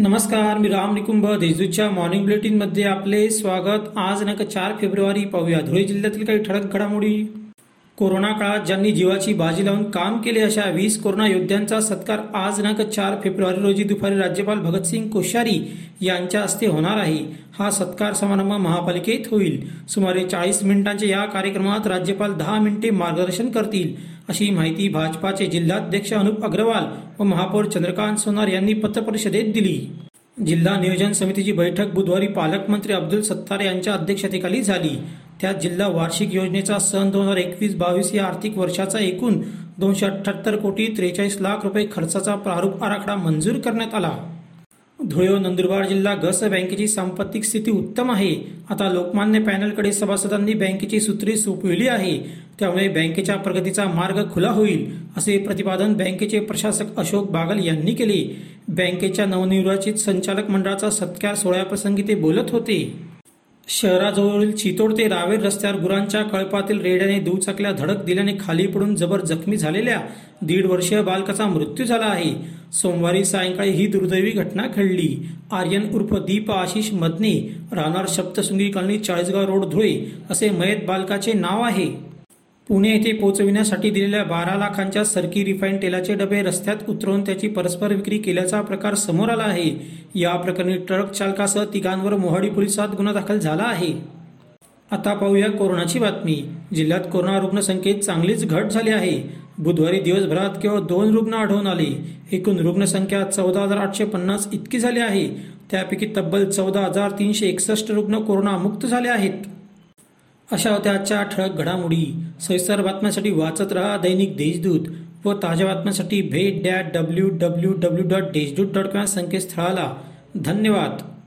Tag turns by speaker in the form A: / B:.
A: नमस्कार मी राम निकुंभ देशदूतच्या मॉर्निंग बुलेटिनमध्ये आपले स्वागत. आज दिनांक चार फेब्रुवारी पाहूया. धुळे जिल्ह्यातील काही ठळक घडामोडी. कोरोना काळात ज्यांनी जीवाची बाजी लावून काम केले अशा वीस कोरोना योद्ध्यांचा सत्कार आज नक चार फेब्रुवारी रोजी दुपारी राज्यपाल भगतसिंग कोश्यारी यांच्या हस्ते होणार आहे. हा सत्कार समारंभ महापालिकेत होईल. सुमारे चाळीस मिनिटांच्या या कार्यक्रमात राज्यपाल दहा मिनिटे मार्गदर्शन करतील. अशी माहिती भाजपाचे जिल्हाध्यक्ष अनुप अग्रवाल व महापौर चंद्रकांत सोनार यांनी पत्रपरिषदेत दिली. जिल्हा नियोजन समितीची बैठक बुधवारी पालकमंत्री अब्दुल सत्तार यांच्या अध्यक्षतेखाली झाली. त्यात जिल्हा वार्षिक योजनेचा सन दोन हजार एकवीस बावीस या आर्थिक वर्षाचा एकूण दोनशे अठ्ठ्याहत्तर कोटी त्रेचाळीस लाख रुपये खर्चाचा प्रारूप आराखडा मंजूर करण्यात आला. धुळे नंदुरबार जिल्हा गस बँकेची सांपत्तिक स्थिती उत्तम आहे. आता लोकमान्य पॅनलकडे सभासदांनी बँकेची सूत्रे सोपविली आहे. त्यामुळे बँकेच्या प्रगतीचा मार्ग खुला होईल असे प्रतिपादन बँकेचे प्रशासक अशोक बागल यांनी केले. बँकेच्या नवनिर्वाचित संचालक मंडळाचा सत्कार सोहळ्याप्रसंगी ते बोलत होते. शहराजवळील चितोड ते रावेर रस्त्यावर गुरांच्या कळपातील रेड्याने दुचाकल्या धडक दिल्याने खाली पडून जबर जखमी झालेल्या दीड वर्षीय बालकाचा मृत्यू झाला आहे. सोमवारी सायंकाळी ही दुर्दैवी घटना घडली. आर्यन उर्फ दीप आशिष मदने राहणार सप्तशृंगी कॉलनी चाळीसगाव रोड धुळे असे मयत बालकाचे नाव आहे. पुणे येथे पोहोचविण्यासाठी दिलेल्या बारा लाखांच्या सरकी रिफाईन तेलाचे डबे रस्त्यात उतरवून त्याची परस्पर विक्री केल्याचा प्रकार समोर आला आहे. या प्रकरणी ट्रक चालकासह तिघांवर मोहाडी पोलिसात गुन्हा दाखल झाला आहे. आता पाहूया कोरोनाची बातमी. जिल्ह्यात कोरोना रुग्णसंख्येत चांगलीच घट झाली आहे. बुधवारी दिवसभरात केवळ दोन रुग्ण आढळून आले. एकूण रुग्णसंख्या चौदा हजार आठशे पन्नास इतकी झाली आहे. त्यापैकी तब्बल चौदा हजार तीनशे एकसष्ट रुग्ण कोरोनामुक्त झाले आहेत. अशा होत्या आजच्या ठळक घडामोडी. सविस्तर बातम्यांसाठी वाचत रहा दैनिक देशदूत व ताज्या बातम्यांसाठी भेट that W W W dot Deshdoot dot com संकेतस्थळाला. धन्यवाद.